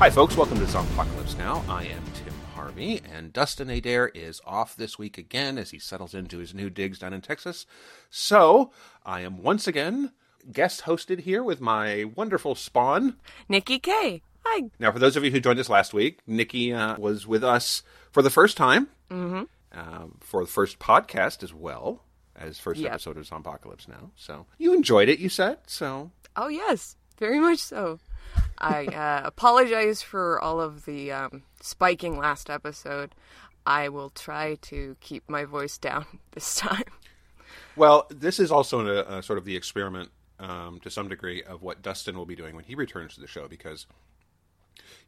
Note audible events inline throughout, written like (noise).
Hi, folks. Welcome to Zompocalypse Now. I am Tim Harvey, and Dustin Adair is off this week again as he settles into his new digs down in Texas. So, I am once again guest hosted here with my wonderful spawn. Nikki K. Hi. Now, for those of you who joined us last week, Nikki uh, was with us for the first time, mm-hmm. uh, for the first podcast as well as first Yep. episode of Zompocalypse Now. So, you enjoyed it, you said. So, Oh yes, very much so. I uh, apologize for all of the um, spiking last episode. I will try to keep my voice down (laughs) this time. Well, this is also a, a sort of the experiment um, to some degree of what Dustin will be doing when he returns to the show because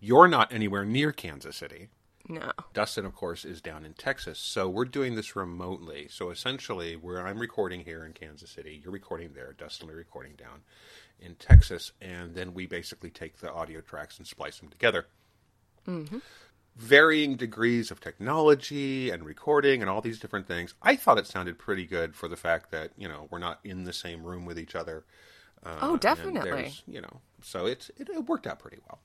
you're not anywhere near Kansas City. No. Dustin, of course, is down in Texas. So we're doing this remotely. So essentially, where I'm recording here in Kansas City, you're recording there, Dustin be recording down in Texas, and then we basically take the audio tracks and splice them together. Varying degrees of technology and recording and all these different things. I thought it sounded pretty good for the fact that you know we're not in the same room with each other. Uh, Oh, definitely. You know, so it's it, it worked out pretty well.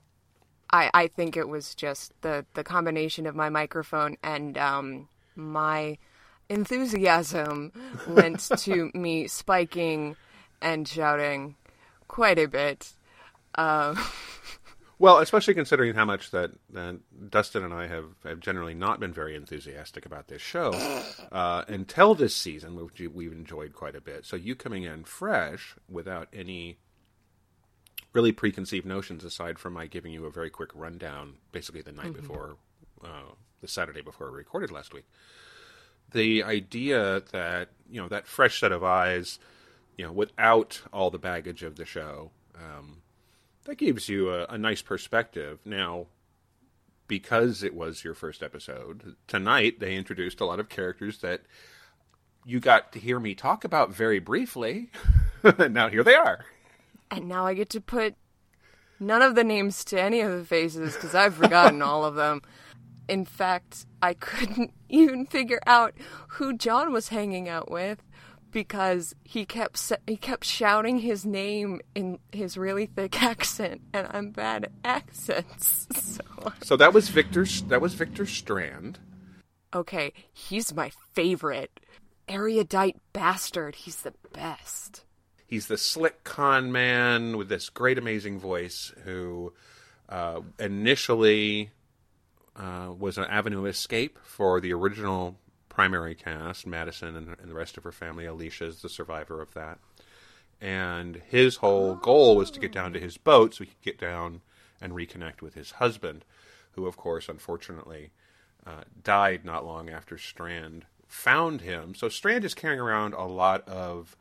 I, I think it was just the, the combination of my microphone and um, my enthusiasm (laughs) lent to me spiking and shouting quite a bit. Uh, (laughs) Well, especially considering how much that, that Dustin and I have, have generally not been very enthusiastic about this show (laughs) uh, until this season, which we've enjoyed quite a bit. So you coming in fresh without any really preconceived notions, aside from my giving you a very quick rundown, basically the night before, uh, the Saturday before we recorded last week. The idea that you know that fresh set of eyes, you know, without all the baggage of the show. Um, that gives you a, a nice perspective. Now, because it was your first episode, tonight they introduced a lot of characters that you got to hear me talk about very briefly. (laughs) now here they are. And now I get to put none of the names to any of the faces because I've forgotten all of them. In fact, I couldn't (laughs) even figure out who John was hanging out with because he kept he kept shouting his name in his really thick (laughs) accent, and I'm bad at accents. (laughs) So So that was Victor. That was Victor Strand. okay, he's my favorite erudite bastard. He's the best. He's the slick con man with this great, amazing voice who uh, initially uh, was an avenue of escape for the original primary cast, Madison and, and the rest of her family. Alicia is the survivor of that. And his whole goal was to get down to his boat so he could get down and reconnect with his husband, who, of course, unfortunately, uh, died not long after Strand found him. So Strand is carrying around a lot of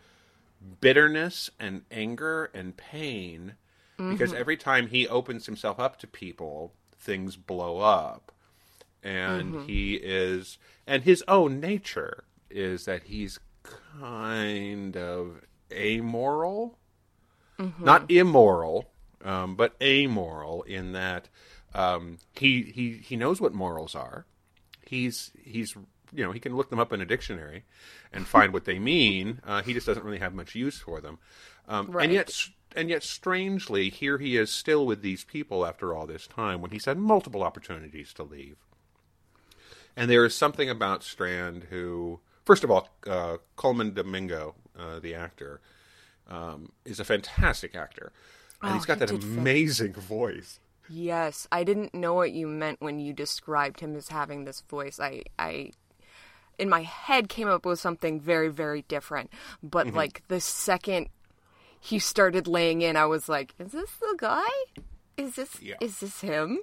bitterness and anger and pain because every time he opens himself up to people, things blow up. And he is, and his own nature is that he's kind of amoral, not immoral, um, but amoral in that um, he he he knows what morals are. He's he's you know he can look them up in a dictionary and find what they mean. Uh, he just doesn't really have much use for them. Um, Right. And yet, and yet, strangely, here he is still with these people after all this time when he's had multiple opportunities to leave. And there is something about Strand who, first of all, uh, Colman Domingo, uh, the actor, um, is a fantastic actor, and Oh, he's got he that amazing voice. Yes, I didn't know what you meant when you described him as having this voice. I, I, in my head, came up with something very, very different. But mm-hmm. like the second he started laying in, I was like, "Is this the guy? Is this Yeah. is this him?"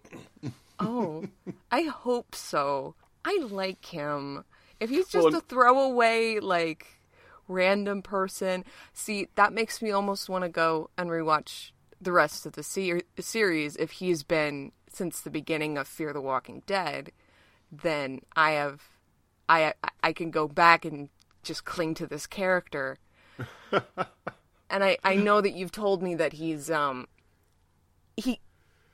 oh, I hope so. I like him. If he's just Well, a throwaway, like random person, see that makes me almost want to go and rewatch the rest of the se- series if he's been since the beginning of Fear the Walking Dead, then I have I I can go back and just cling to this character. (laughs) and I I know that you've told me that he's um he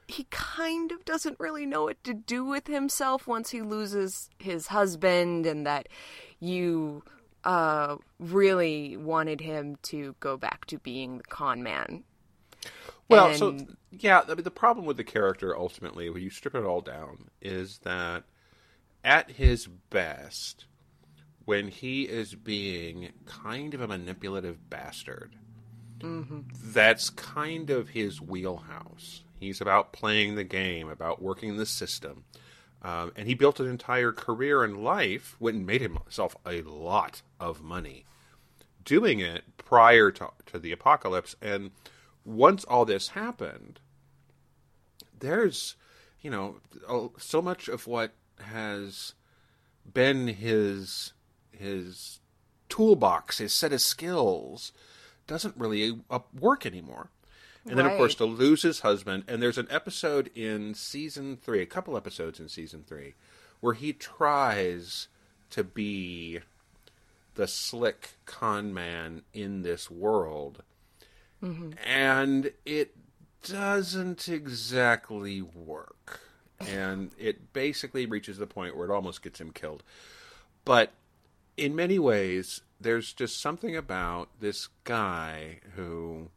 he kind of doesn't really know what to do with himself once he loses his husband and that you uh really wanted him to go back to being the con man. Well, so yeah, mean, the problem with the character ultimately, when you strip it all down, is that at his best, when he is being kind of a manipulative bastard, that's kind of his wheelhouse. He's about playing the game, about working the system. Um, and he built an entire career and life, went and made himself a lot of money doing it prior to, to the apocalypse. And once all this happened, there's, you know, so much of what has been his his toolbox, his set of skills, doesn't really uh, work anymore. And then, of course, to lose his husband. And there's an episode in season three, a couple episodes in season three, where he tries to be the slick con man in this world. And it doesn't exactly work. And it basically reaches the point where it almost gets him killed. But in many ways, there's just something about this guy who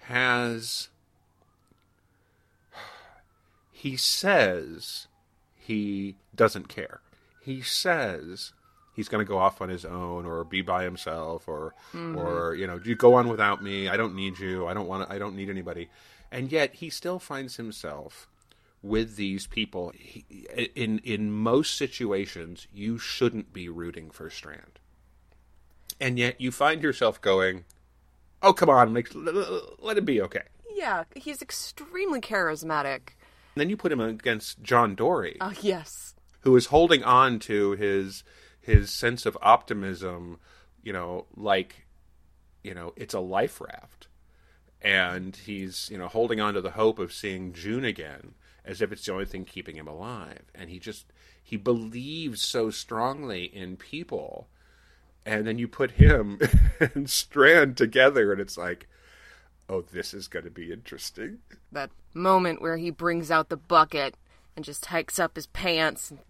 has. He says he doesn't care. He says he's going to go off on his own or be by himself or mm-hmm. or you know you go on without me i don't need you i don't want to, i don't need anybody and yet he still finds himself with these people he, in in most situations you shouldn't be rooting for strand and yet you find yourself going oh come on l- let it be okay Yeah, he's extremely charismatic. and then you put him against john Dorie Oh, yes. who is holding on to his his sense of optimism, you know, like you know, it's a life raft. And he's, you know, holding on to the hope of seeing June again as if it's the only thing keeping him alive. And he just he believes so strongly in people. And then you put him (laughs) and Strand together and it's like, oh, this is going to be interesting. That moment where he brings out the bucket and just hikes up his pants and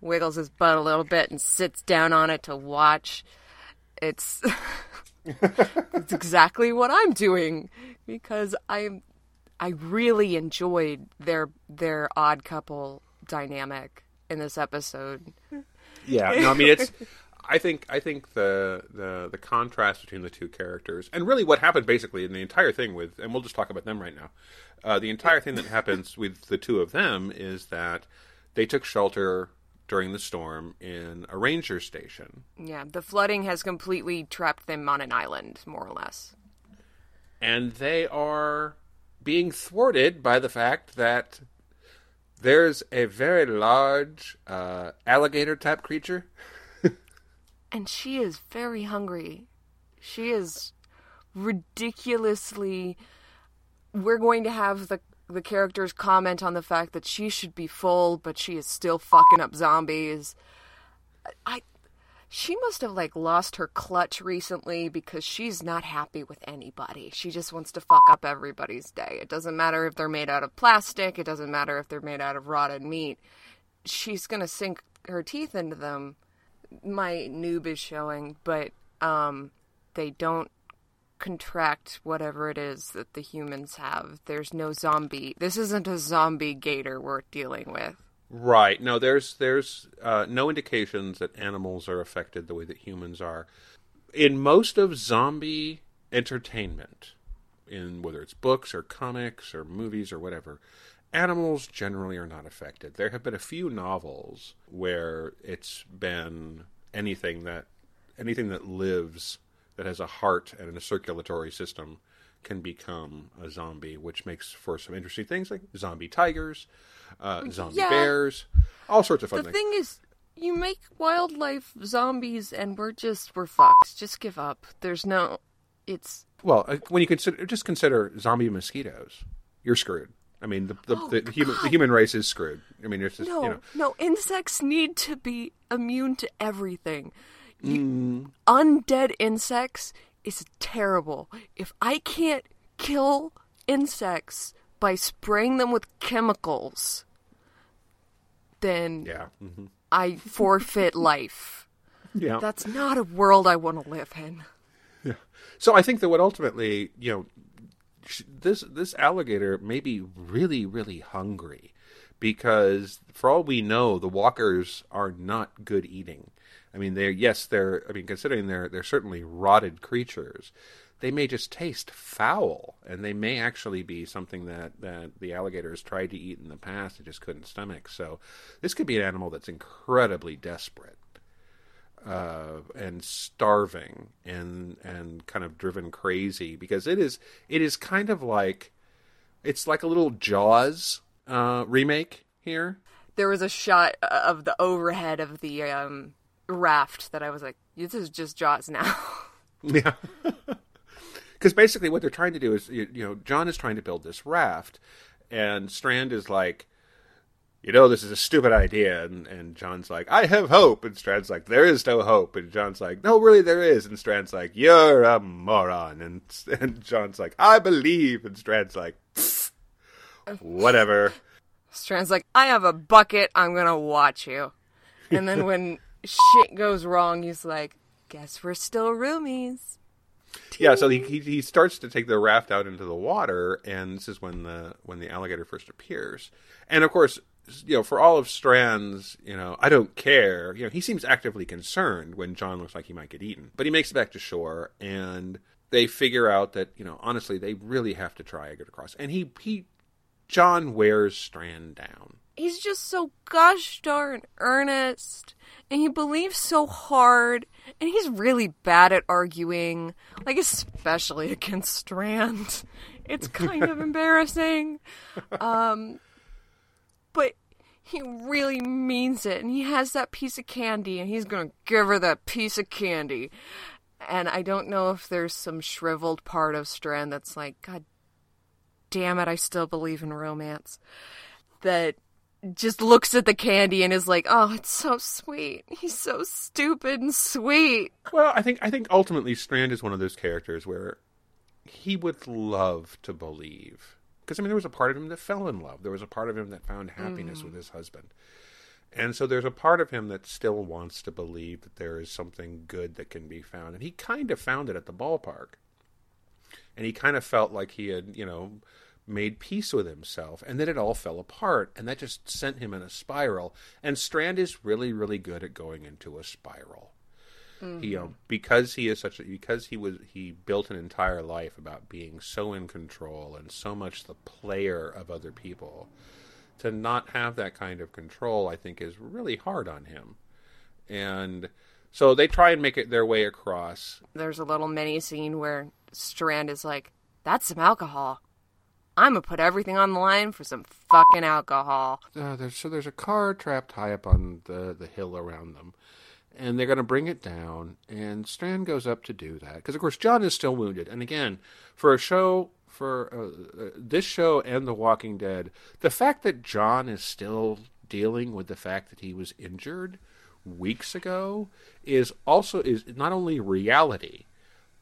wiggles his butt a little bit and sits down on it to watch. It's (laughs) it's exactly what I'm doing because I'm I really enjoyed their their odd couple dynamic in this episode. Yeah, no, I mean it's. I think I think the the the contrast between the two characters and really what happened basically in the entire thing with and we'll just talk about them right now. Uh, the entire thing that happens with the two of them is that they took shelter during the storm in a ranger station, Yeah, the flooding has completely trapped them on an island, more or less. and they are being thwarted by the fact that there's a very large uh, alligator type creature (laughs) And she is very hungry. She is ridiculously. We're going to have the the characters comment on the fact that she should be full, but she is still fucking up zombies. I. She must have like lost her clutch recently because she's not happy with anybody. She just wants to fuck up everybody's day. It doesn't matter if they're made out of plastic. It doesn't matter if they're made out of rotted meat. She's gonna sink her teeth into them my noob is showing, but um, they don't contract whatever it is that the humans have. There's no zombie. This isn't a zombie gator we're dealing with. Right. No, there's there's uh, no indications that animals are affected the way that humans are. In most of zombie entertainment, in whether it's books or comics or movies or whatever, animals generally are not affected. There have been a few novels where it's been anything that anything that lives that has a heart and a circulatory system can become a zombie, which makes for some interesting things like zombie tigers, uh, zombie Yeah. bears, all sorts of fun The things. thing is, you make wildlife zombies and we're just, we're fucked. Just give up. There's no, it's, Well, uh, when you consider just consider zombie mosquitoes, you're screwed. I mean, the the, the, the human the human race is screwed. I mean, it's just No, you know. no, insects need to be immune to everything. You, Mm. Undead insects is terrible. If I can't kill insects by spraying them with chemicals, then Yeah. hmm I forfeit (laughs) life. Yeah. That's not a world I want to live in. Yeah. So I think that what ultimately, you know, this this alligator may be really really hungry because for all we know, the walkers are not good eating. I mean, they're yes, they're. I mean, considering they're they're certainly rotted creatures, they may just taste foul, and they may actually be something that that the alligator has tried to eat in the past and just couldn't stomach. So, this could be an animal that's incredibly desperate uh, and starving and and kind of driven crazy because it is it is kind of like it's like a little Jaws uh, remake here. There was a shot of the overhead of the um, raft that I was like, this is just Jaws now. (laughs) Yeah. (laughs) Because basically, what they're trying to do is, you, you know, John is trying to build this raft, and Strand is like, you know, this is a stupid idea, and and John's like, I have hope, and Strand's like, there is no hope, and John's like, no, really, there is, and Strand's like, you're a moron, and and John's like, I believe, and Strand's like, whatever. Strand's like, I have a bucket, I'm gonna watch you. And then when (laughs) shit goes wrong, he's like, guess we're still roomies. Yeah, so he, he he starts to take the raft out into the water, and this is when the when the alligator first appears. And of course, you know, for all of Strand's, you know, I don't care. You know, he seems actively concerned when John looks like he might get eaten, but he makes it back to shore, and they figure out that you know, honestly, they really have to try and get across. And he he John wears Strand down. He's just so gosh darn earnest, and he believes so hard, and he's really bad at arguing, like, especially (laughs) against Strand. It's kind of (laughs) embarrassing. Um, but he really means it, and he has that piece of candy, and he's gonna give her that piece of candy. And I don't know if there's some shriveled part of Strand that's like, God damn it, I still believe in romance. That just looks at the candy and is like, "Oh, it's so sweet. He's so stupid and sweet." Well, I think I think ultimately Strand is one of those characters where he would love to believe because I mean there was a part of him that fell in love. There was a part of him that found happiness mm. with his husband. And so there's a part of him that still wants to believe that there is something good that can be found. And he kind of found it at the ballpark. And he kind of felt like he had, you know, made peace with himself and then it all fell apart and that just sent him in a spiral. And strand is really really good at going into a spiral. He you know because he is such a because he was he built an entire life about being so in control and so much the player of other people to not have that kind of control i think is really hard on him. And so they try and make it their way across. There's a little mini scene where Strand is like, "That's some alcohol. I'm gonna put everything on the line for some fucking alcohol." uh, there's, so there's a car trapped high up on the, the hill around them. And they're going to bring it down. And Strand goes up to do that. Because, of course, John is still wounded. And again, for a show, for uh, uh, this show and The Walking Dead, the fact that John is still dealing with the fact that he was injured weeks ago is also is not only reality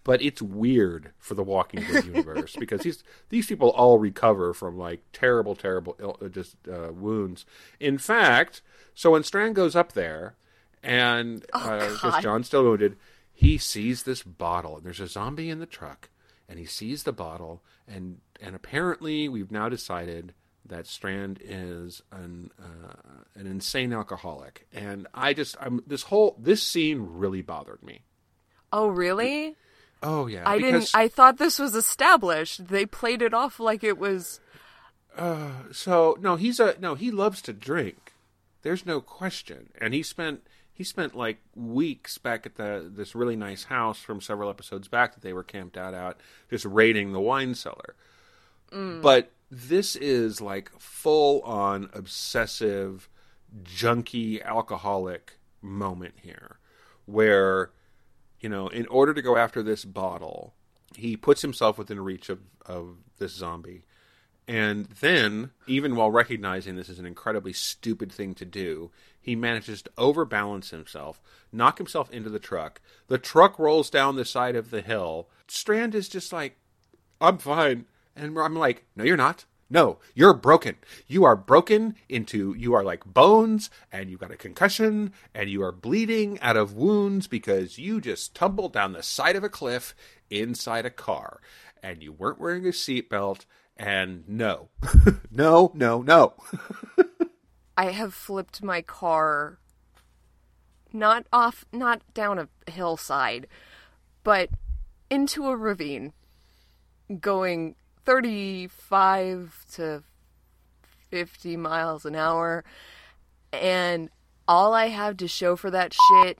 but it's weird for the Walking Dead universe because these these people all recover from like terrible, terrible Ill, uh, just uh, wounds. In fact, so when Strand goes up there, and uh, because God. John's still wounded, he sees this bottle, and there's a zombie in the truck, and he sees the bottle, and and apparently we've now decided that Strand is an uh, an insane alcoholic, and I just I'm this whole this scene really bothered me. Oh, really? Oh yeah, I because, didn't. I thought this was established. They played it off like it was. Uh, so no, he's a no. He loves to drink. There's no question, and he spent he spent like weeks back at the this really nice house from several episodes back that they were camped out at just raiding the wine cellar. Mm. But this is like full on obsessive, junky alcoholic moment here, where you know, in order to go after this bottle, he puts himself within reach of, of this zombie. And then, even while recognizing this is an incredibly stupid thing to do, he manages to overbalance himself, knock himself into the truck. The truck rolls down the side of the hill. Strand is just like, I'm fine. And I'm like, no, you're not. No, you're broken. You are broken into, you are like bones, and you've got a concussion, and you are bleeding out of wounds because you just tumbled down the side of a cliff inside a car, and you weren't wearing a seatbelt, and no, (laughs) no, no, no. (laughs) I have flipped my car not off, not down a hillside, but into a ravine going 35 to 50 miles an hour. And all I have to show for that shit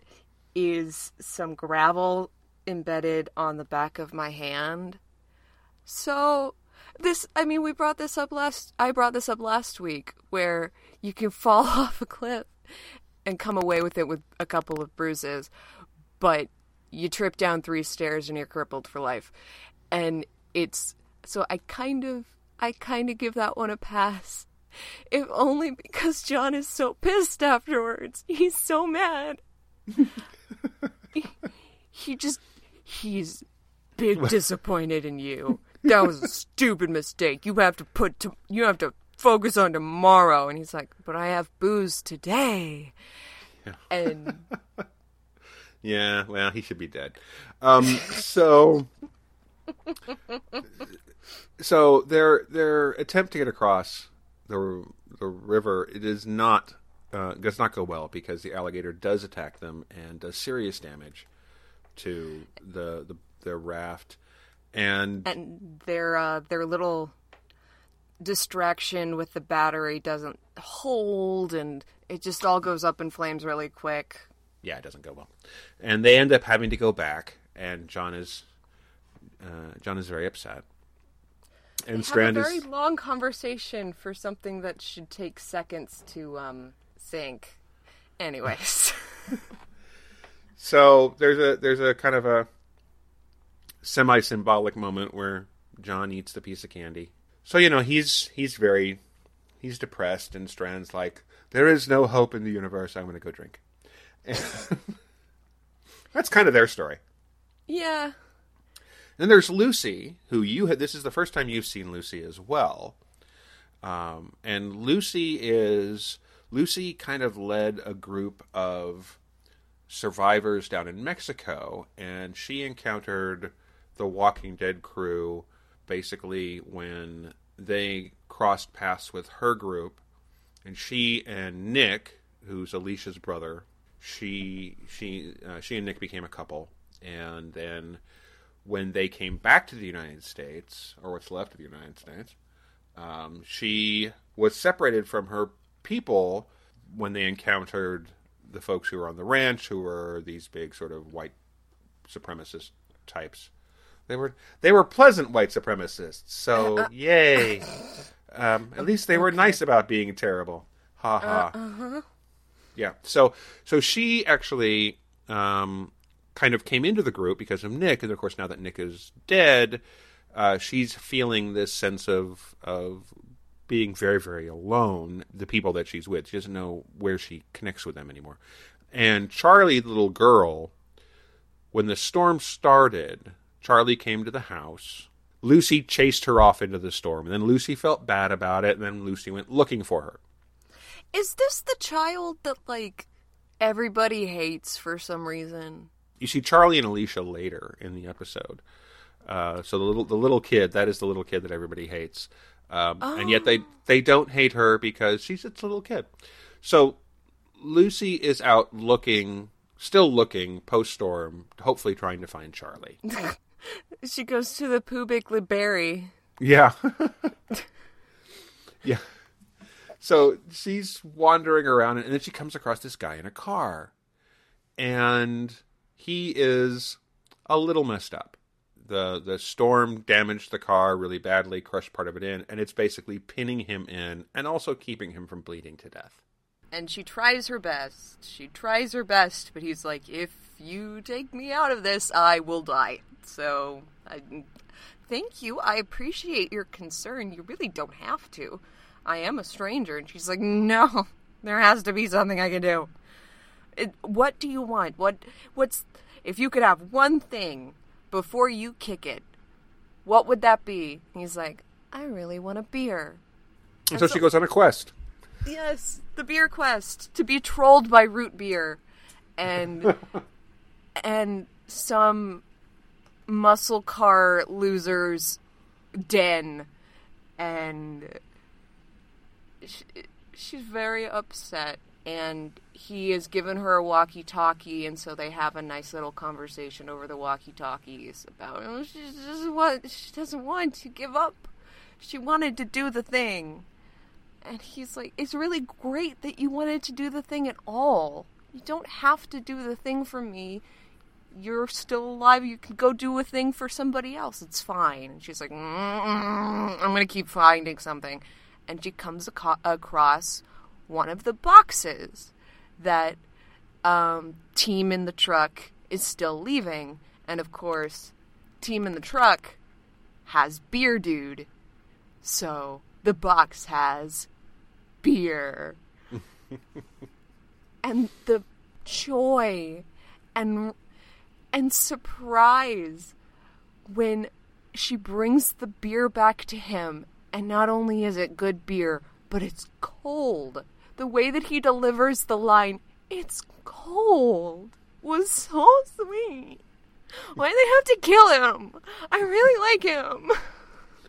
is some gravel embedded on the back of my hand. So, this, I mean, we brought this up last, I brought this up last week where you can (laughs) fall off a cliff and come away with it with a couple of bruises, but you trip down three stairs and you're crippled for life. And it's so I kind of I kind of give that one a pass. If only because John is so pissed afterwards. He's so mad. he, (laughs) he just he's big disappointed in you. That was a stupid mistake. You have to put to, you have to focus on tomorrow and he's like, "But I have booze today." Yeah. And (laughs) yeah, well, he should be dead. Um so (laughs) so their their attempt to get across the the river it is not uh, does not go well because the alligator does attack them and does serious damage to the the their raft and and their uh, their little distraction with the battery doesn't hold and it just all goes up in flames really quick. Yeah, it doesn't go well, and they end up having to go back. And John is uh, John is very upset and they have a very long conversation for something that should take seconds to um, sink. Anyways. (laughs) so there's a there's a kind of a semi symbolic moment where John eats the piece of candy. So you know he's he's very he's depressed, and Strand's like, "There is no hope in the universe. I'm going to go drink." (laughs) that's kind of their story. Yeah, then there's Lucy, who you had. This is the first time you've seen Lucy as well. Um, and Lucy is Lucy kind of led a group of survivors down in Mexico, and she encountered the Walking Dead crew basically when they crossed paths with her group, and she and Nick, who's Alicia's brother, she she uh, she and Nick became a couple, and then when they came back to the United States, or what's left of the United States, um, she was separated from her people when they encountered the folks who were on the ranch, who were these big sort of white supremacist types. They were they were pleasant white supremacists, so uh, uh yay! Um, at least they were nice about being terrible. Ha ha. Uh, uh-huh. Yeah. So so she actually um, kind of came into the group because of Nick, and of course now that Nick is dead, uh, she's feeling this sense of of being very very alone. The people that she's with, she doesn't know where she connects with them anymore. And Charlie, the little girl, when the storm started, Charlie came to the house. Lucy chased her off into the storm, and then Lucy felt bad about it, and then Lucy went looking for her. Is this the child that like everybody hates for some reason? You see Charlie and Alicia later in the episode. Uh, so the little the little kid that is the little kid that everybody hates, um, oh. and yet they oh. they don't hate her because she's a little kid. So Lucy is out looking, still looking post storm, hopefully trying to find Charlie. (laughs) she goes to the Pubic Library. Yeah. (laughs) yeah. So she's wandering around, and then she comes across this guy in a car, and he is a little messed up. The the storm damaged the car really badly, crushed part of it in, and it's basically pinning him in and also keeping him from bleeding to death. and she tries her best. She tries her best, but he's like, if you take me out of this, I will die. So, I, thank you. I appreciate your concern. You really don't have to. I am a stranger. And she's like, no, there has to be something I can do. It, what do you want? What, what's, if you could have one thing before you kick it, what would that be? he's like, I really want a beer. And so she goes on a quest. Yes, the beer quest to be trolled by root beer, and (laughs) and some muscle car losers den, and she, she's very upset. And he has given her a walkie-talkie, and so they have a nice little conversation over the walkie-talkies about oh, she doesn't want she doesn't want to give up. She wanted to do the thing and he's like, It's really great that you wanted to do the thing at all. You don't have to do the thing for me. You're still alive. You can go do a thing for somebody else. It's fine. And she's like, mm, mm, mm, mm I'm going to keep finding something. And she comes ac- across one of the boxes that um, Team in the Truck is still leaving. And of course, Team in the Truck has Beer Dude. So the box has beer. (laughs) and the joy and and surprise when she brings the beer back to him and not only is it good beer but it's cold the way that he delivers the line it's cold was so sweet. Why do they have to kill him? I really like him.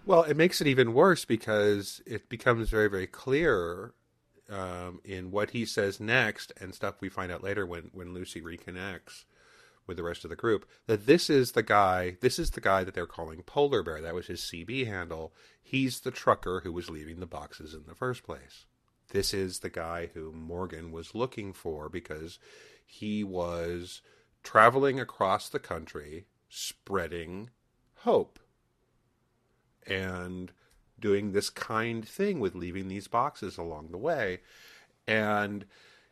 Well, it makes it even worse because it becomes very, very clear um, in what he says next and stuff we find out later when, when Lucy reconnects with the rest of the group that this is the guy this is the guy that they're calling polar bear. That was his cb handle. He's the trucker who was leaving the boxes in the first place this is the guy who morgan was looking for because he was traveling across the country spreading hope and doing this kind thing with leaving these boxes along the way. And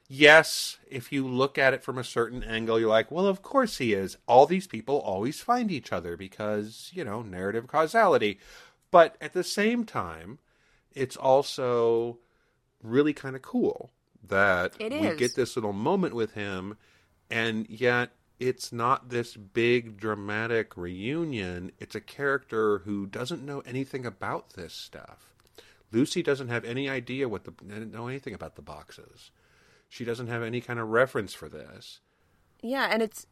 yes, if you look at it from a certain angle, you're like, well, of course he is. All these people always find each other because, you know, narrative causality. But at the same time, it's also really kind of cool that we get this little moment with him, and yet it's not this big dramatic reunion. It's a character who doesn't know anything about this stuff. Lucy doesn't have any idea what the know anything about the boxes. She doesn't have any kind of reference for this. Yeah, and it's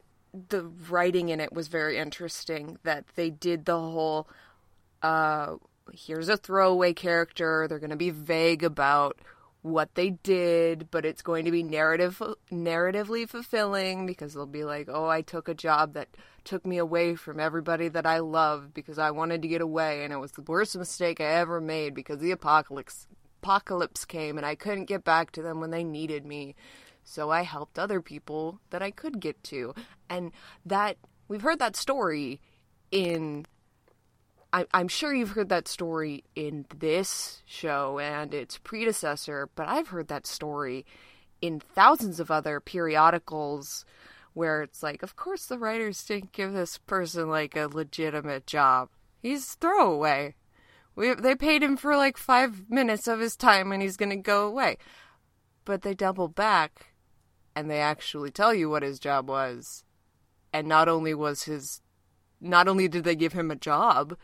the writing in it was very interesting that they did the whole uh here's a throwaway character, they're going to be vague about what they did, but it's going to be narrative narratively fulfilling because they'll be like, "Oh, I took a job that took me away from everybody that I love because I wanted to get away and it was the worst mistake I ever made because the apocalypse apocalypse came and I couldn't get back to them when they needed me." So I helped other people that I could get to. And that we've heard that story in I, I'm sure you've heard that story in this show and its predecessor, but I've heard that story in thousands of other periodicals where it's like, of course, the writers didn't give this person like a legitimate job. He's throwaway. We, they paid him for like five minutes of his time and he's going to go away. But they double back and they actually tell you what his job was. And not only was his, not only did they give him a job,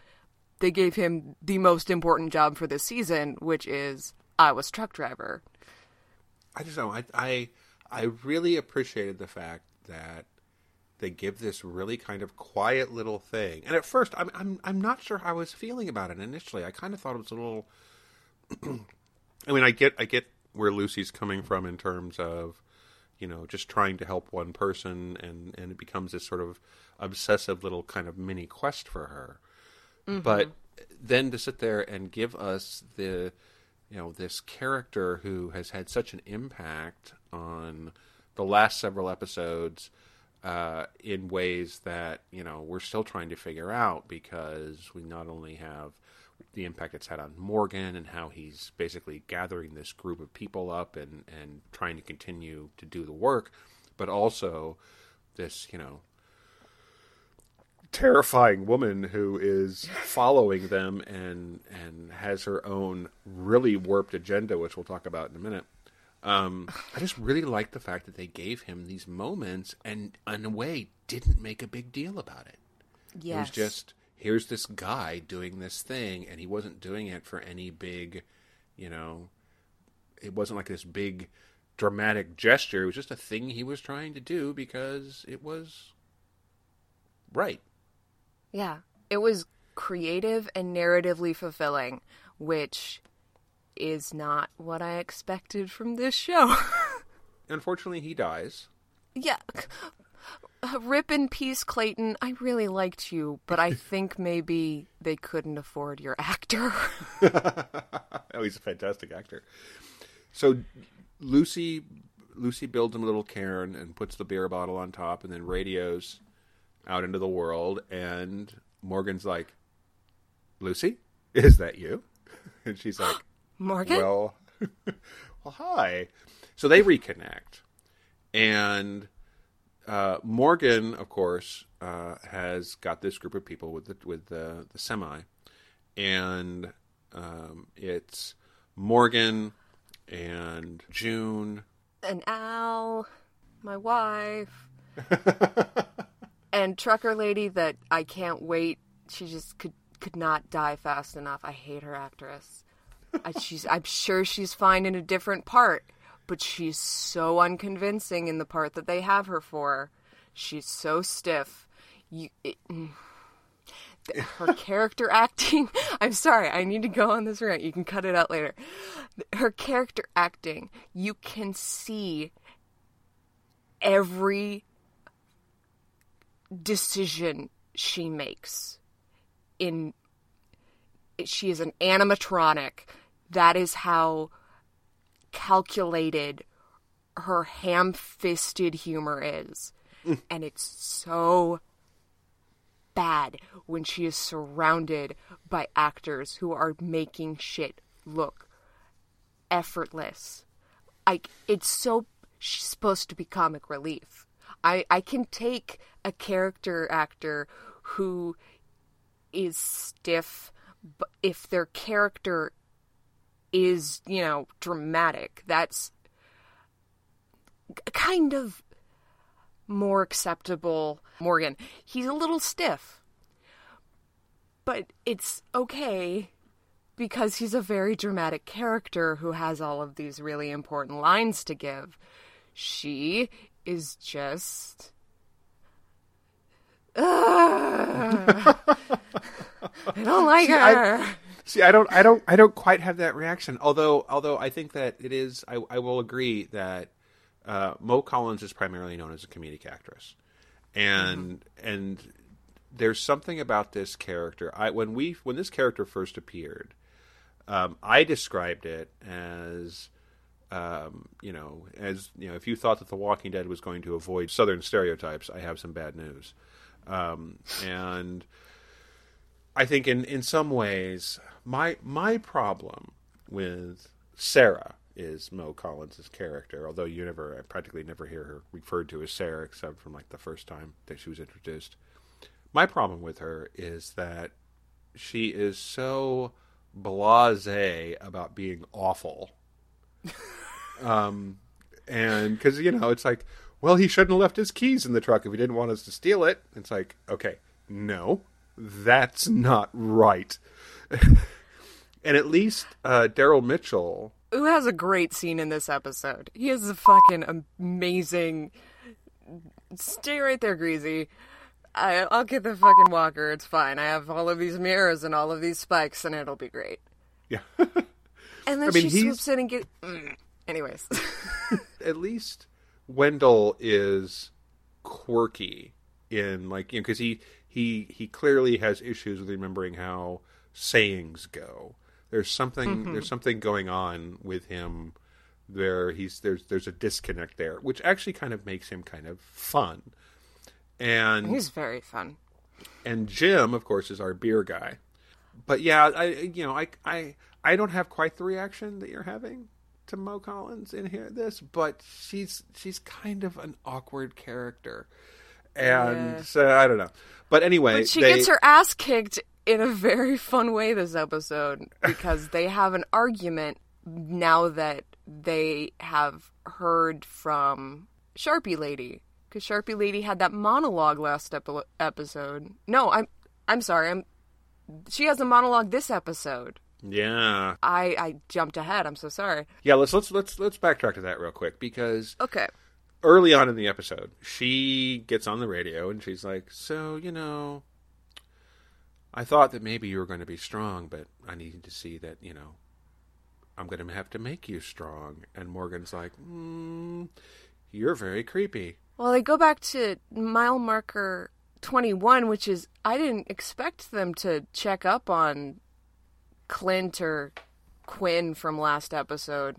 they gave him the most important job for this season, which is I was truck driver. I just know I I I really appreciated the fact that they give this really kind of quiet little thing. And at first, I'm I'm I'm not sure how I was feeling about it initially. I kind of thought it was a little. (clears throat) I mean, I get I get where Lucy's coming from in terms of, you know, just trying to help one person, and and it becomes this sort of obsessive little kind of mini quest for her. Mm-hmm. But then to sit there and give us the you know this character who has had such an impact on the last several episodes uh, in ways that you know we're still trying to figure out because we not only have the impact it's had on Morgan and how he's basically gathering this group of people up and and trying to continue to do the work, but also this you know terrifying woman who is following them and and has her own really warped agenda, which we'll talk about in a minute. Um, I just really like the fact that they gave him these moments and, in a way, didn't make a big deal about it. Yes. It was just here's this guy doing this thing, and he wasn't doing it for any big, you know, it wasn't like this big dramatic gesture. It was just a thing he was trying to do because it was right. Yeah. It was creative and narratively fulfilling, which is not what I expected from this show. (laughs) Unfortunately, he dies. yeah. (sighs) Rip in peace, Clayton. I really liked you, but I think maybe they couldn't afford your actor. (laughs) oh, he's a fantastic actor. So Lucy Lucy builds him a little cairn and puts the beer bottle on top, and then radios out into the world. And Morgan's like, "Lucy, is that you?" (laughs) And she's like, (gasps) Morgan? "Well, (laughs) well, hi." So they reconnect, and uh, Morgan, of course, uh, has got this group of people with the with the, the semi, and um, it's Morgan and June. and Al, my wife, (laughs) and trucker lady that I can't wait. She just could could not die fast enough. I hate her actress. I, she's I'm sure she's fine in a different part, but she's so unconvincing in the part that they have her for. She's so stiff. You. It, mm. her (laughs) character acting (laughs) i'm sorry i need to go on this rant you can cut it out later her character acting you can see every decision she makes in she is an animatronic that is how calculated her ham-fisted humor is mm. and it's so bad when she is surrounded by actors who are making shit look effortless. I it's so she's supposed to be comic relief. I I can take a character actor who is stiff but if their character is, you know, dramatic. That's kind of more acceptable. Morgan, he's a little stiff. But it's okay because he's a very dramatic character who has all of these really important lines to give. She is just. (laughs) I don't like her. I- See, I don't, I don't, I don't quite have that reaction. Although, although I think that it is, I, I will agree that uh, Mo Collins is primarily known as a comedic actress, and and there's something about this character. I when we when this character first appeared, um, I described it as. Um, you know, as you know, if you thought that The Walking Dead was going to avoid Southern stereotypes, I have some bad news. Um, and I think in, in some ways, my my problem with Sarah is Mo Collins' character. Although you never, I practically never hear her referred to as Sarah, except from like the first time that she was introduced. My problem with her is that she is so blasé about being awful. (laughs) um, and because you know, it's like, well, he shouldn't have left his keys in the truck if he didn't want us to steal it. It's like, okay, no, that's not right. (laughs) and at least uh, Daryl Mitchell, Who has a great scene in this episode? He has a fucking amazing. Stay right there, Greasy. I, I'll get the fucking walker. It's fine. I have all of these mirrors and all of these spikes, and it'll be great. yeah, (laughs) And then I mean, she he's- swoops in and get. Mm. Anyways, (laughs) at least Wendell is quirky in like you know because he he he clearly has issues with remembering how sayings go. There's something mm-hmm. there's something going on with him where he's there's there's a disconnect there, which actually kind of makes him kind of fun. And he's very fun. and Jim, of course, is our beer guy. but yeah, I you know I I I don't have quite the reaction that you're having to Mo Collins in here this, but she's she's kind of an awkward character, and Yeah. so I don't know. But anyway, But she they- gets her ass kicked in a very fun way this episode because (laughs) they have an argument now that they have heard from Sharpie Lady because Sharpie Lady had that monologue last epi- episode. No, I'm I'm sorry. I'm she has a monologue this episode. Yeah I I jumped ahead. I'm so sorry. yeah. Let's let's let's let's backtrack to that real quick because Okay. early on in the episode, she gets on the radio and she's like, "So you know." I thought that maybe you were going to be strong, but I needed to see that, you know, I'm going to have to make you strong. And Morgan's like, mm, You're very creepy. Well, they go back to mile marker 21, which is I didn't expect them to check up on Clint or Quinn from last episode.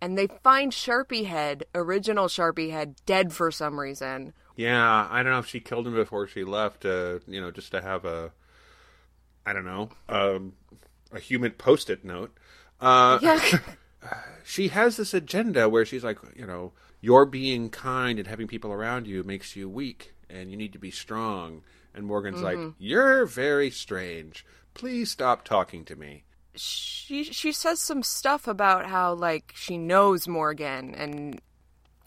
And they find Sharpie Head, original Sharpie Head, dead for some reason. Yeah, I don't know if she killed him before she left, uh, you know, just to have a, I don't know, um, a human post it note. Uh, Yeah. (laughs) (laughs) she has this agenda where she's like, you know, your being kind and having people around you makes you weak and you need to be strong. And Morgan's like, you're very strange. Please stop talking to me. she she says some stuff about how like she knows Morgan and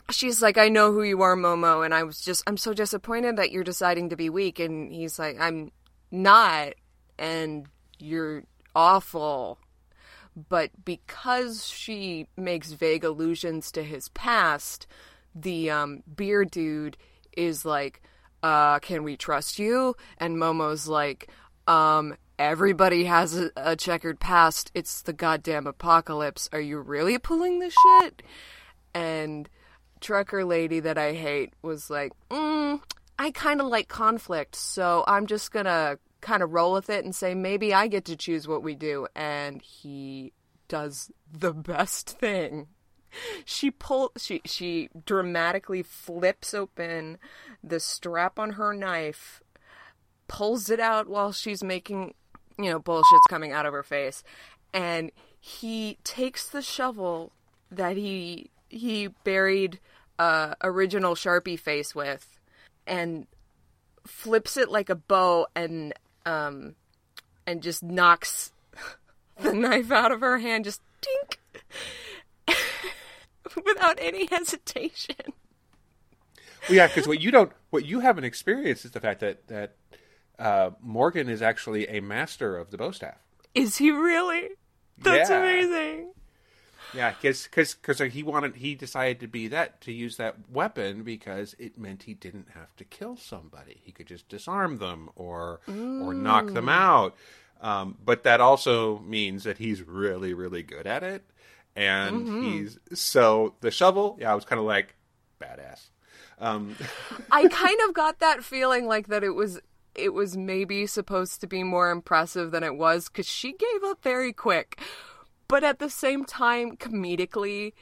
she's like I know who you are Momo and I was just I'm so disappointed that you're deciding to be weak and he's like I'm not and you're awful but because she makes vague allusions to his past the um beer dude is like uh can we trust you and Momo's like um everybody has a, a checkered past. It's the goddamn apocalypse. Are you really pulling this shit? And trucker lady that i hate was like mm, i kind of like conflict so i'm just gonna kind of roll with it and say maybe i get to choose what we do. And he does the best thing. She pull she she dramatically flips open the strap on her knife pulls it out while she's making, you know, bullshit's coming out of her face. And he takes the shovel that he he buried uh, original Sharpie face with and flips it like a bow and um and just knocks (laughs) the knife out of her hand just tink (laughs) without any hesitation. Well, yeah, because what you don't, what you haven't experienced is the fact that that uh, Morgan is actually a master of the bow staff. Is he really? That's Yeah. amazing. Yeah, because because he wanted he decided to be that to use that weapon because it meant he didn't have to kill somebody. He could just disarm them or or knock them out. Um, but that also means that he's really really good at it, and he's so the shovel. Yeah, I was kind of like badass. Um, (laughs) I kind of got that feeling like that it was it was maybe supposed to be more impressive than it was cuz she gave up very quick. But at the same time comedically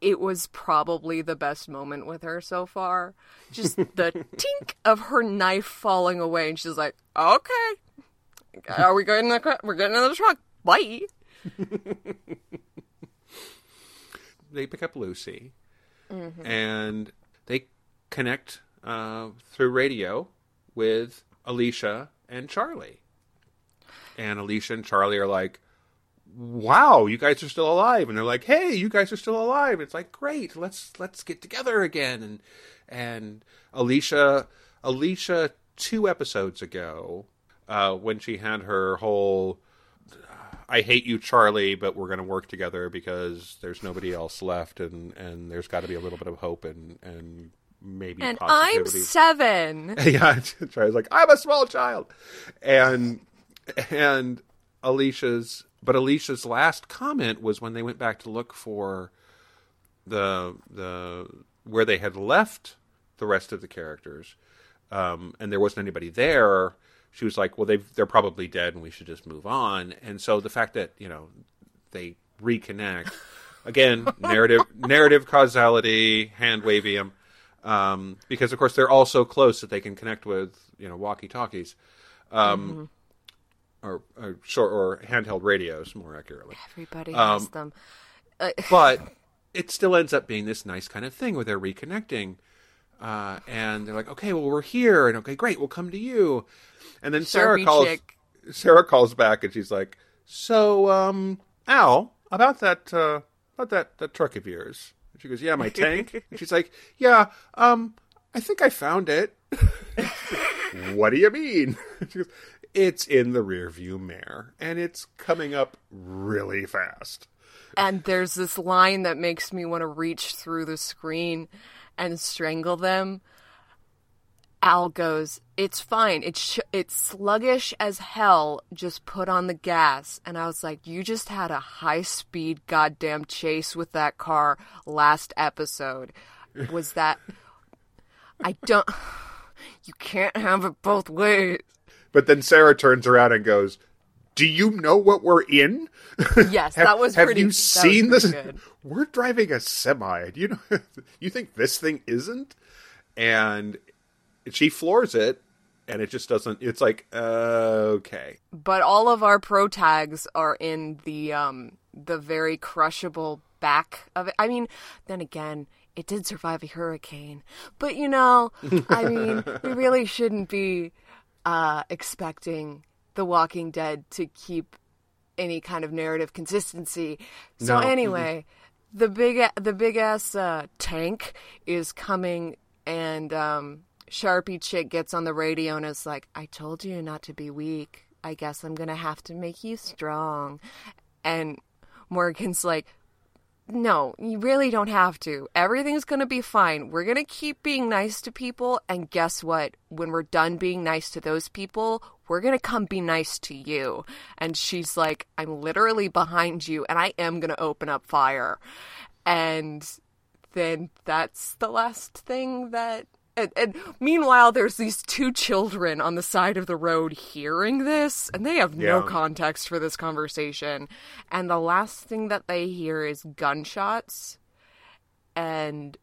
it was probably the best moment with her so far. Just (laughs) the tink of her knife falling away and she's like, "Okay. Are we going in the car? We're getting in the truck. Bye." (laughs) they pick up Lucy, and they connect uh, through radio with Alicia and Charlie. And Alicia and Charlie are like, "Wow, you guys are still alive!" And they're like, "Hey, you guys are still alive!" It's like, "Great, let's let's get together again." And and Alicia, Alicia, two episodes ago, uh, when she had her whole I hate you, Charlie, but we're going to work together because there's nobody else left, and, and there's got to be a little bit of hope and and maybe And I'm 7. (laughs) yeah, Charlie's like I'm a small child, and and Alicia's but Alicia's last comment was when they went back to look for the the where they had left the rest of the characters, um, and there wasn't anybody there. She was like, "Well, they they're probably dead, and we should just move on." And so the fact that you know they reconnect again, (laughs) narrative narrative causality, hand wavium, um, because of course they're all so close that they can connect with you know walkie talkies. Um, or, or short or handheld radios, more accurately. Everybody has Um, them. Uh, (laughs) But it still ends up being this nice kind of thing where they're reconnecting. Uh, and they're like, okay, well, we're here. And okay, great, we'll come to you. And then Sarah Sharpie calls. chick. Sarah calls back and she's like, so, um, Al, about that, uh, about that, that truck of yours. And she goes, yeah, my tank. (laughs) and she's like, yeah, um, I think I found it. (laughs) what do you mean? (laughs) She goes, it's in the rearview mirror and it's coming up really fast. and there's this line that makes me want to reach through the screen and strangle them. Al goes, "It's fine. It's sh- it's sluggish as hell. Just put on the gas." And I was like, "You just had a high speed goddamn chase with that car last episode. Was that? (laughs) I don't. (sighs) You can't have it both ways." But then Sarah turns around and goes, "Do you know what we're in?" (laughs) Yes, have, that was Have pretty- you seen this? good. (laughs) We're driving a semi. Do you know? you think this thing isn't? And she floors it, and it just doesn't. It's like, uh, okay, but all of our pro tags are in the um the very crushable back of it. I mean, then again, it did survive a hurricane. But you know, I mean, we (laughs) really shouldn't be uh expecting The Walking Dead to keep any kind of narrative consistency. So No. anyway, the big the big ass uh, tank is coming, and um, Sharpie chick gets on the radio and is like, "I told you not to be weak. I guess I'm gonna have to make you strong." And Morgan's like, no, you really don't have to. Everything's going to be fine. We're going to keep being nice to people. And guess what? When we're done being nice to those people, we're going to come be nice to you. And she's like, I'm literally behind you and I am going to open up fire. And then that's the last thing that. And, and meanwhile, there's these two children on the side of the road hearing this, and they have no Yeah. context for this conversation. And the last thing that they hear is gunshots. And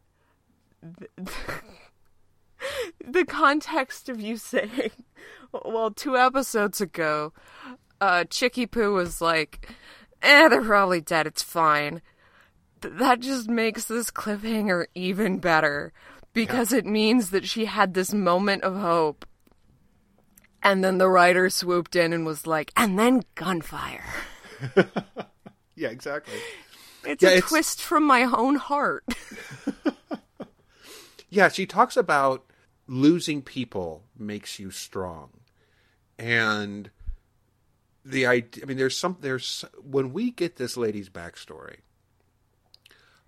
th- (laughs) the context of you saying, well, two episodes ago, uh, Chicky Poo was like, eh, they're probably dead, it's fine. Th- that just makes this cliffhanger even better because it means that she had this moment of hope. And then the writer swooped in and was like, and then gunfire. (laughs) yeah, exactly. It's Yeah, a it's- twist from my own heart. (laughs) Yeah, she talks about losing people makes you strong, and the idea. I mean, there's some. There's when we get this lady's backstory,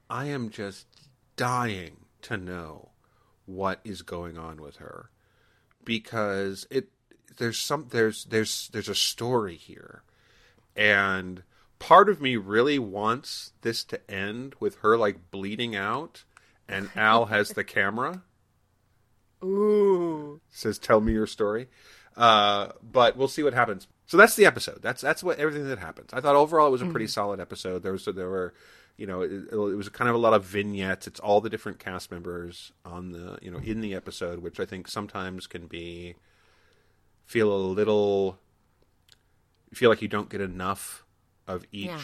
I am just dying to know what is going on with her. Because it there's some there's there's there's a story here. And part of me really wants this to end with her like bleeding out and (laughs) Al has the camera. Ooh. says tell me your story. Uh, but we'll see what happens. So that's the episode. That's that's what everything that happens. I thought overall it was a pretty solid episode. There was there were you know it, it was kind of a lot of vignettes it's all the different cast members on the you know in the episode which i think sometimes can be feel a little feel like you don't get enough of each Yeah.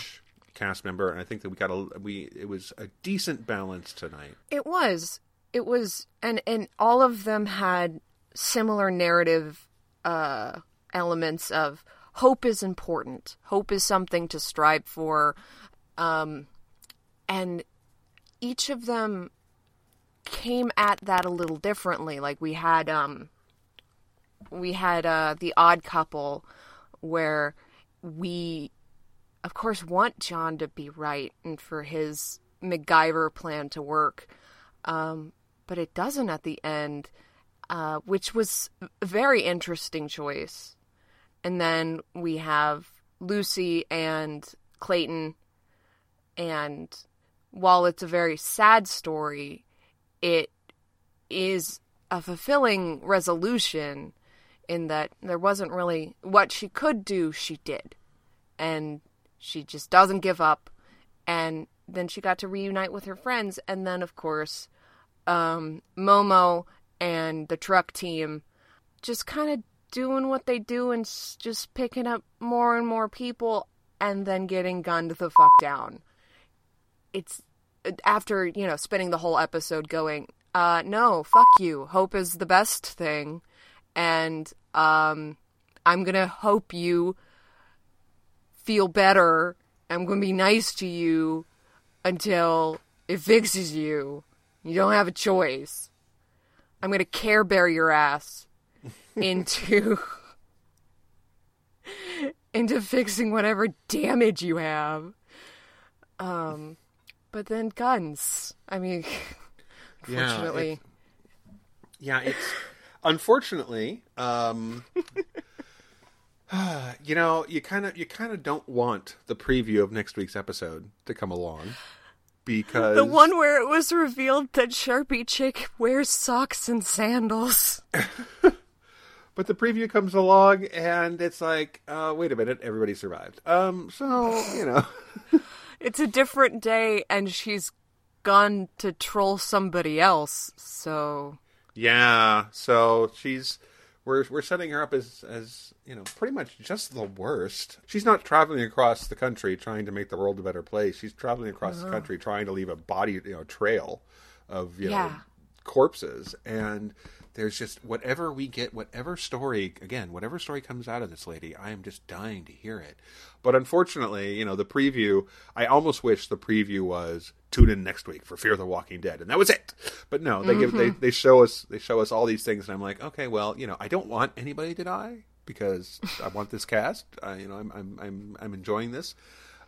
cast member and i think that we got a we it was a decent balance tonight It was. It was and and all of them had similar narrative uh elements of hope is important. Hope is something to strive for. Um and each of them came at that a little differently. Like we had um we had uh the odd couple where we of course want John to be right and for his MacGyver plan to work. Um, but it doesn't at the end, uh, which was a very interesting choice. And then we have Lucy and Clayton, and while it's a very sad story, it is a fulfilling resolution in that there wasn't really what she could do, she did. And she just doesn't give up. And then she got to reunite with her friends. And then, of course, um, Momo and the truck team just kind of doing what they do and just picking up more and more people and then getting gunned the fuck down. It's after, you know, spending the whole episode going, uh, no, fuck you. Hope is the best thing. And, um, I'm gonna hope you feel better. I'm gonna be nice to you until it fixes you. You don't have a choice. I'm gonna care bear your ass (laughs) into into fixing whatever damage you have. Um, but then guns. I mean, (laughs) Yeah, unfortunately, it- yeah, it's unfortunately, um, (sighs) you know, you kind of you kind of don't want the preview of next week's episode to come along because the one where it was revealed that Sharpie Chick wears socks and sandals. (laughs) But the preview comes along and it's like, uh, wait a minute, everybody survived. Um, so you know, (laughs) It's a different day, and she's gone to troll somebody else. So yeah. So she's we're we're setting her up as as you know pretty much just the worst. She's not traveling across the country trying to make the world a better place. She's traveling across the country trying to leave a body you know trail of you know corpses and. There's just whatever we get, whatever story, again, whatever story comes out of this lady, I am just dying to hear it. But unfortunately, you know, the preview, I almost wish the preview was tune in next week for Fear the Walking Dead, and that was it. But no, they give they, they show us they show us all these things, and I'm like, okay, well, you know, I don't want anybody to die because I want this cast. Uh, you know, I'm I'm I'm I'm enjoying this.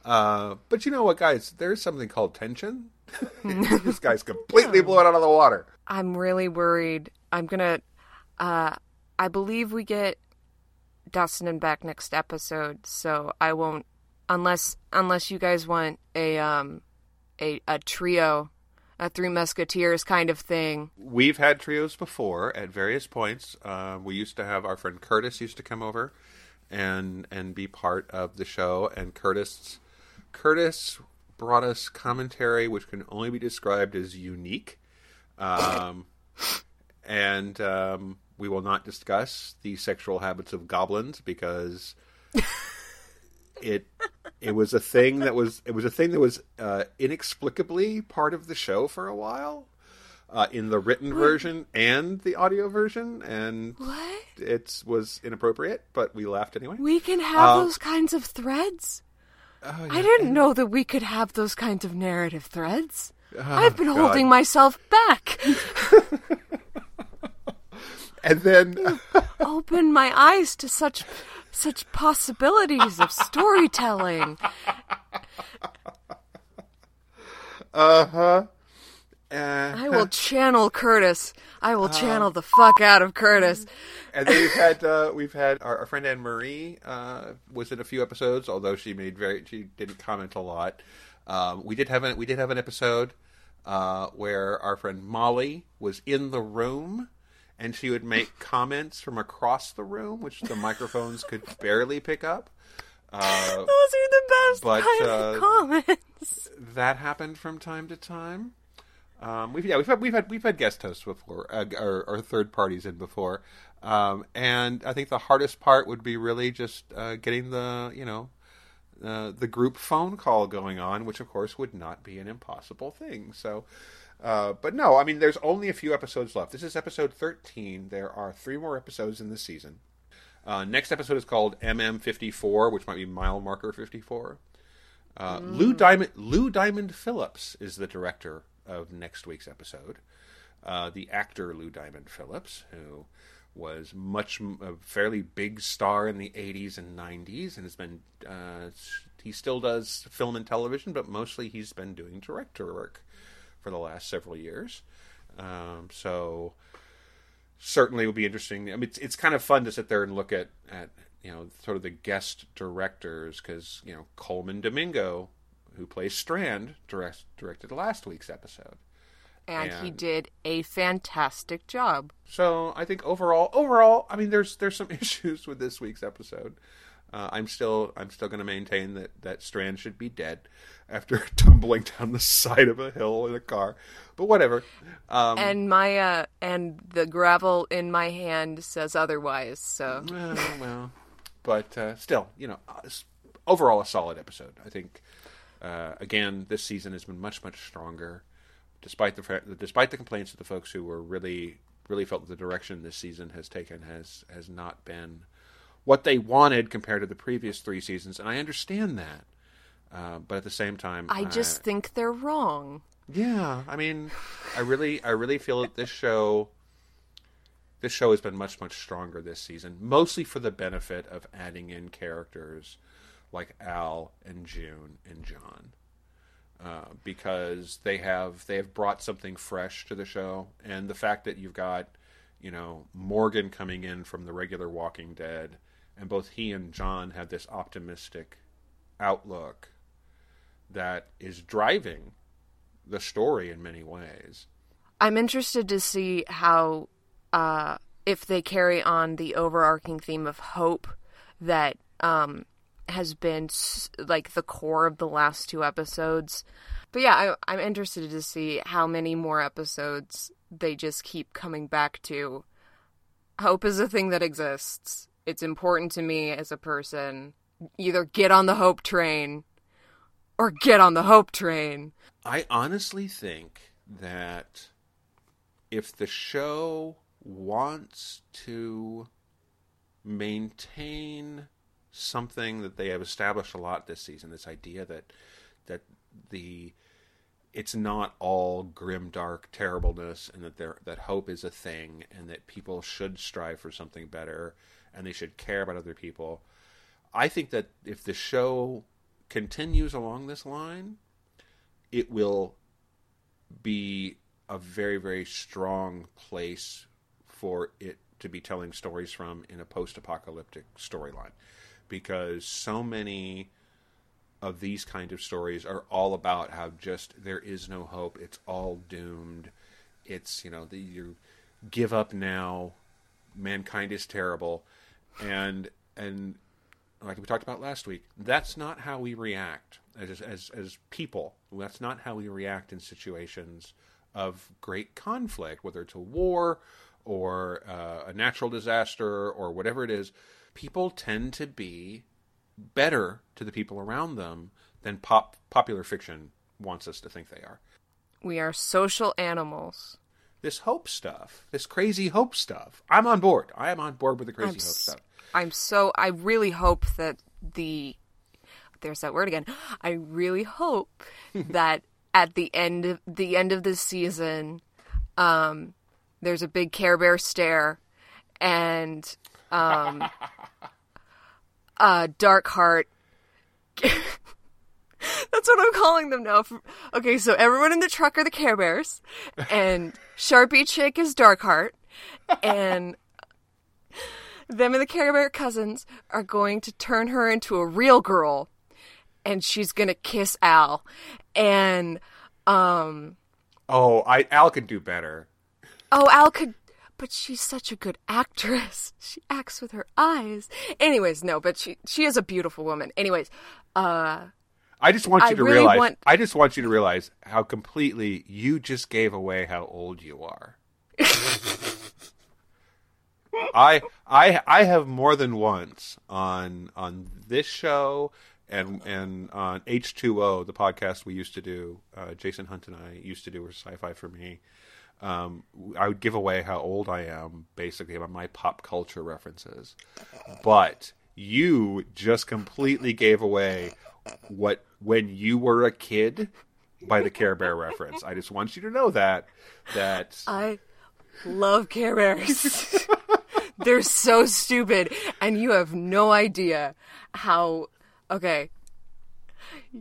Uh, but you know what, guys? There's something called tension. (laughs) this guy's completely blown out of the water. I'm really worried. I'm gonna. Uh, I believe we get Dustin and back next episode, so I won't unless unless you guys want a um a a trio, a three musketeers kind of thing. We've had trios before at various points. Uh, we used to have our friend Curtis used to come over and and be part of the show. And Curtis Curtis brought us commentary which can only be described as unique. Um, and um, we will not discuss the sexual habits of goblins because (laughs) it it was a thing that was it was a thing that was uh, inexplicably part of the show for a while uh, in the written version and the audio version, and What? it was inappropriate, but we laughed anyway. We can have Uh, those kinds of threads. Oh, I didn't know that we could have those kinds of narrative threads. Oh, I've been holding myself back. (laughs) And then Open my eyes to such such possibilities of storytelling. (laughs) uh huh. Uh, I will (laughs) channel Curtis. I will channel the fuck out of Curtis. and then we've had uh, we've had our, our friend Anne Marie uh, was in a few episodes, although she made very she didn't comment a lot. Um, we did have an we did have an episode uh, where our friend Molly was in the room, and she would make (laughs) comments from across the room, which the microphones could (laughs) barely pick up. Uh, Those are the best But, kind uh, of comments. that happened from time to time. Um, we've yeah we've had we've had we've had guest hosts before uh, or, or third parties in before, um, and I think the hardest part would be really just uh, getting the you know uh, the group phone call going on, which of course would not be an impossible thing. So, uh, but no, I mean there's only a few episodes left. This is episode 13. There are three more episodes in this season. Uh, next episode is called MM54, which might be mile marker 54. Uh, Lou Diamond Lou Diamond Phillips is the director of next week's episode. Uh, the actor Lou Diamond Phillips, who was much a fairly big star in the 80s and 90s, and has been uh, he still does film and television, but mostly he's been doing director work for the last several years. Um, so certainly will be interesting. I mean, it's it's kind of fun to sit there and look at at you know sort of the guest directors because you know Colman Domingo, who plays Strand, direct, directed last week's episode. And he did a fantastic job. So I think overall, overall, I mean, there's there's some (laughs) issues with this week's episode. Uh, I'm still I'm still going to maintain that that Strand should be dead after (laughs) tumbling down the side of a hill in a car. But whatever. Um, and my uh, and the gravel in my hand says otherwise. So well, well, but uh, still, you know, uh, overall a solid episode. I think. Uh, again, this season has been much much stronger, despite the despite the complaints of the folks who were really really felt that the direction this season has taken has has not been what they wanted compared to the previous three seasons, and I understand that. Uh, but at the same time, I just think they're wrong. yeah, I mean, I really, I really feel that this show, this show has been much, much stronger this season, mostly for the benefit of adding in characters like Al and June and John, uh, because they have they have brought something fresh to the show, and the fact that you've got, you know, Morgan coming in from the regular Walking Dead, and both he and John have this optimistic outlook that is driving the story in many ways. I'm interested to see how, uh, if they carry on the overarching theme of hope that um, has been like the core of the last two episodes. But yeah, I, I'm interested to see how many more episodes they just keep coming back to. Hope is a thing that exists. It's important to me as a person. Either get on the hope train or get on the hope train. I honestly think that if the show wants to maintain something that they have established a lot this season, this idea that that the it's not all grim, dark terribleness, and that there that hope is a thing, and that people should strive for something better, and they should care about other people. I think that if the show continues along this line, it will be a very, very strong place for it to be telling stories from in a post apocalyptic storyline. Because so many of these kind of stories are all about how just there is no hope, it's all doomed. It's, you know, the, you give up now, mankind is terrible. And, and, like we talked about last week, that's not how we react as as as people. That's not how we react in situations of great conflict, whether it's a war or uh, a natural disaster or whatever it is. People tend to be better to the people around them than pop popular fiction wants us to think they are. We are social animals. This hope stuff, this crazy hope stuff. I'm on board. I am on board with the crazy I'm hope stuff. I'm so I really hope that the there's that word again. I really hope (laughs) that at the end of the end of this season, um, there's a big Care Bear stare, and um, uh, Dark Heart. (laughs) That's what I'm calling them now. Okay, so everyone in the truck are the Care Bears, and Sharpie Chick is Darkheart, and them and the Care Bear cousins are going to turn her into a real girl, and she's gonna kiss Al, and um, Oh, I Al could do better. oh Al could, but she's such a good actress. (laughs) She acts with her eyes. Anyways, no, but she she is a beautiful woman. Anyways, uh, I just want you I to really realize. want- I just want you to realize how completely you just gave away how old you are. (laughs) I I I have more than once on on this show and and on H two O, the podcast we used to do. Uh, Jason Hunt and I used to do for Sci-Fi for me. Um, I would give away how old I am basically by my pop culture references, but you just completely gave away what when you were a kid by the Care Bear reference. I just want you to know that that I love Care Bears. (laughs) They're so stupid, and you have no idea how. Okay.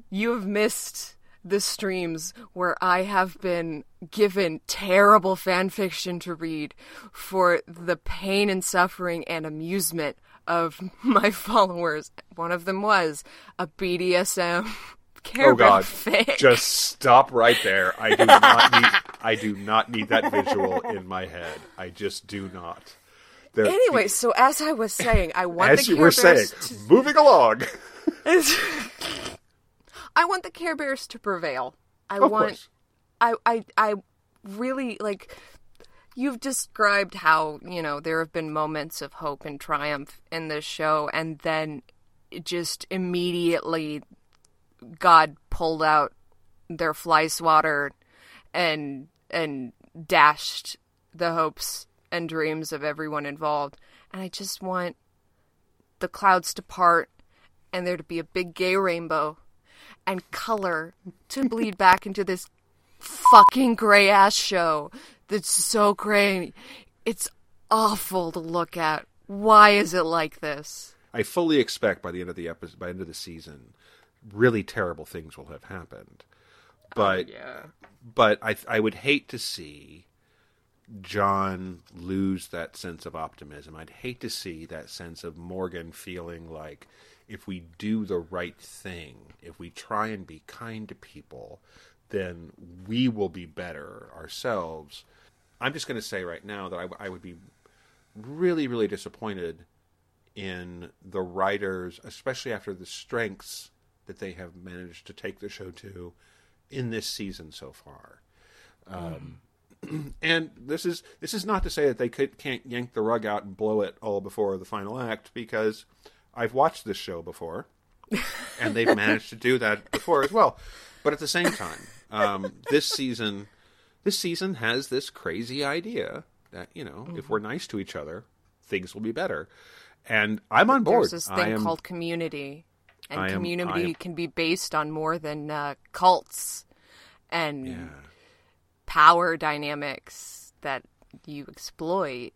You have missed the streams where I have been given terrible fan fiction to read for the pain and suffering and amusement of (laughs) my followers. One of them was a BDSM Care (laughs) oh god fic. just stop right there i do (laughs) not need i do not need that visual in my head i just do not They're- Anyway, so as I was saying, I want as the you Care were saying, to moving along. I want the Care Bears to prevail. I Of want course. I I I really like you've described how, you know, there have been moments of hope and triumph in this show and then it just immediately God pulled out their fly swatter and and dashed the hopes and dreams of everyone involved. And I just want the clouds to part and there to be a big gay rainbow and color to bleed back into this fucking gray ass show that's so gray. It's awful to look at. Why is it like this? I fully expect by the end of the episode, by the end of the season, really terrible things will have happened. But oh, Yeah. but I I would hate to see John lose that sense of optimism. I'd hate to see that sense of Morgan feeling like if we do the right thing, if we try and be kind to people, then we will be better ourselves. I'm just going to say right now that I, I would be really, really disappointed in the writers, especially after the strengths that they have managed to take the show to in this season so far. Um, (clears throat) and this is this is not to say that they could, can't yank the rug out and blow it all before the final act, because I've watched this show before, and they've managed to do that before as well. But at the same time, um, this season, this season has this crazy idea that you know, if we're nice to each other, things will be better. And I'm on board. There's this thing am, called community, and am- community am- can be based on more than uh, cults and yeah. power dynamics that you exploit.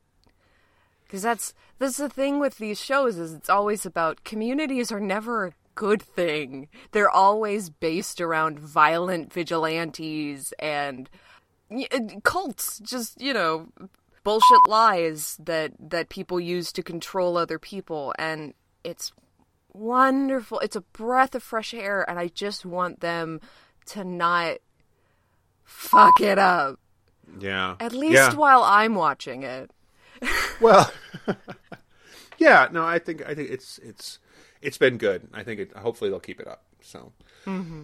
Because that's that's the thing with these shows is it's always about communities are never a good thing. They're always based around violent vigilantes and uh, cults. Just you know, bullshit lies that that people use to control other people, and it's wonderful. It's a breath of fresh air, and I just want them to not fuck it up. Yeah. At least yeah. while I'm watching it. Well, (laughs) yeah, no, I think I think it's it's it's been good. I think it, hopefully they'll keep it up. So, mm-hmm.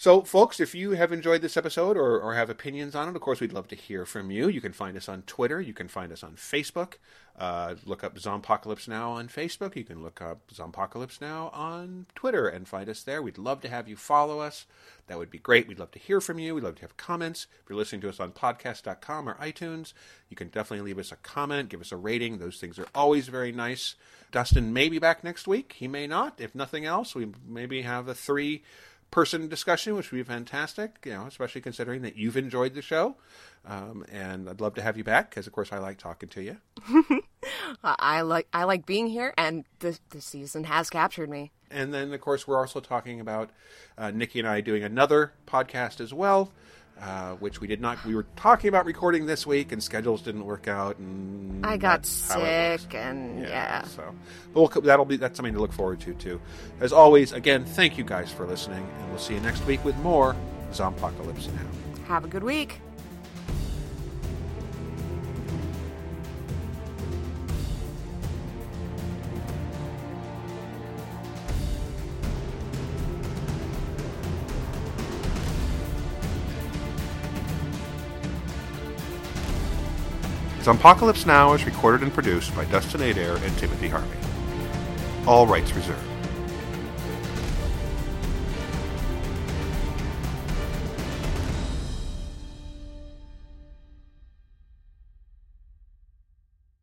So folks, if you have enjoyed this episode or, or have opinions on it, of course, we'd love to hear from you. You can find us on Twitter. You can find us on Facebook. Uh, look up Zompocalypse Now on Facebook. You can look up Zompocalypse Now on Twitter and find us there. We'd love to have you follow us. That would be great. We'd love to hear from you. We'd love to have comments. If you're listening to us on podcast.com or iTunes, you can definitely leave us a comment, give us a rating. Those things are always very nice. Dustin may be back next week. He may not. If nothing else, we maybe have a three person discussion, which would be fantastic, you know, especially considering that you've enjoyed the show. Um, and I'd love to have you back because, of course, I like talking to you. (laughs) I, like I like being here, and the the season has captured me. And then, of course, we're also talking about uh, Nikki and I doing another podcast as well, uh, which we did not. We were talking about recording this week, and schedules didn't work out. And I got that's how it works. sick, and yeah. So, but we'll, that'll be that's something to look forward to too. As always, again, thank you guys for listening, and we'll see you next week with more Zompocalypse Now. Have a good week. Zompocalypse Now is recorded and produced by Dustin Adair and Timothy Harvey. All rights reserved.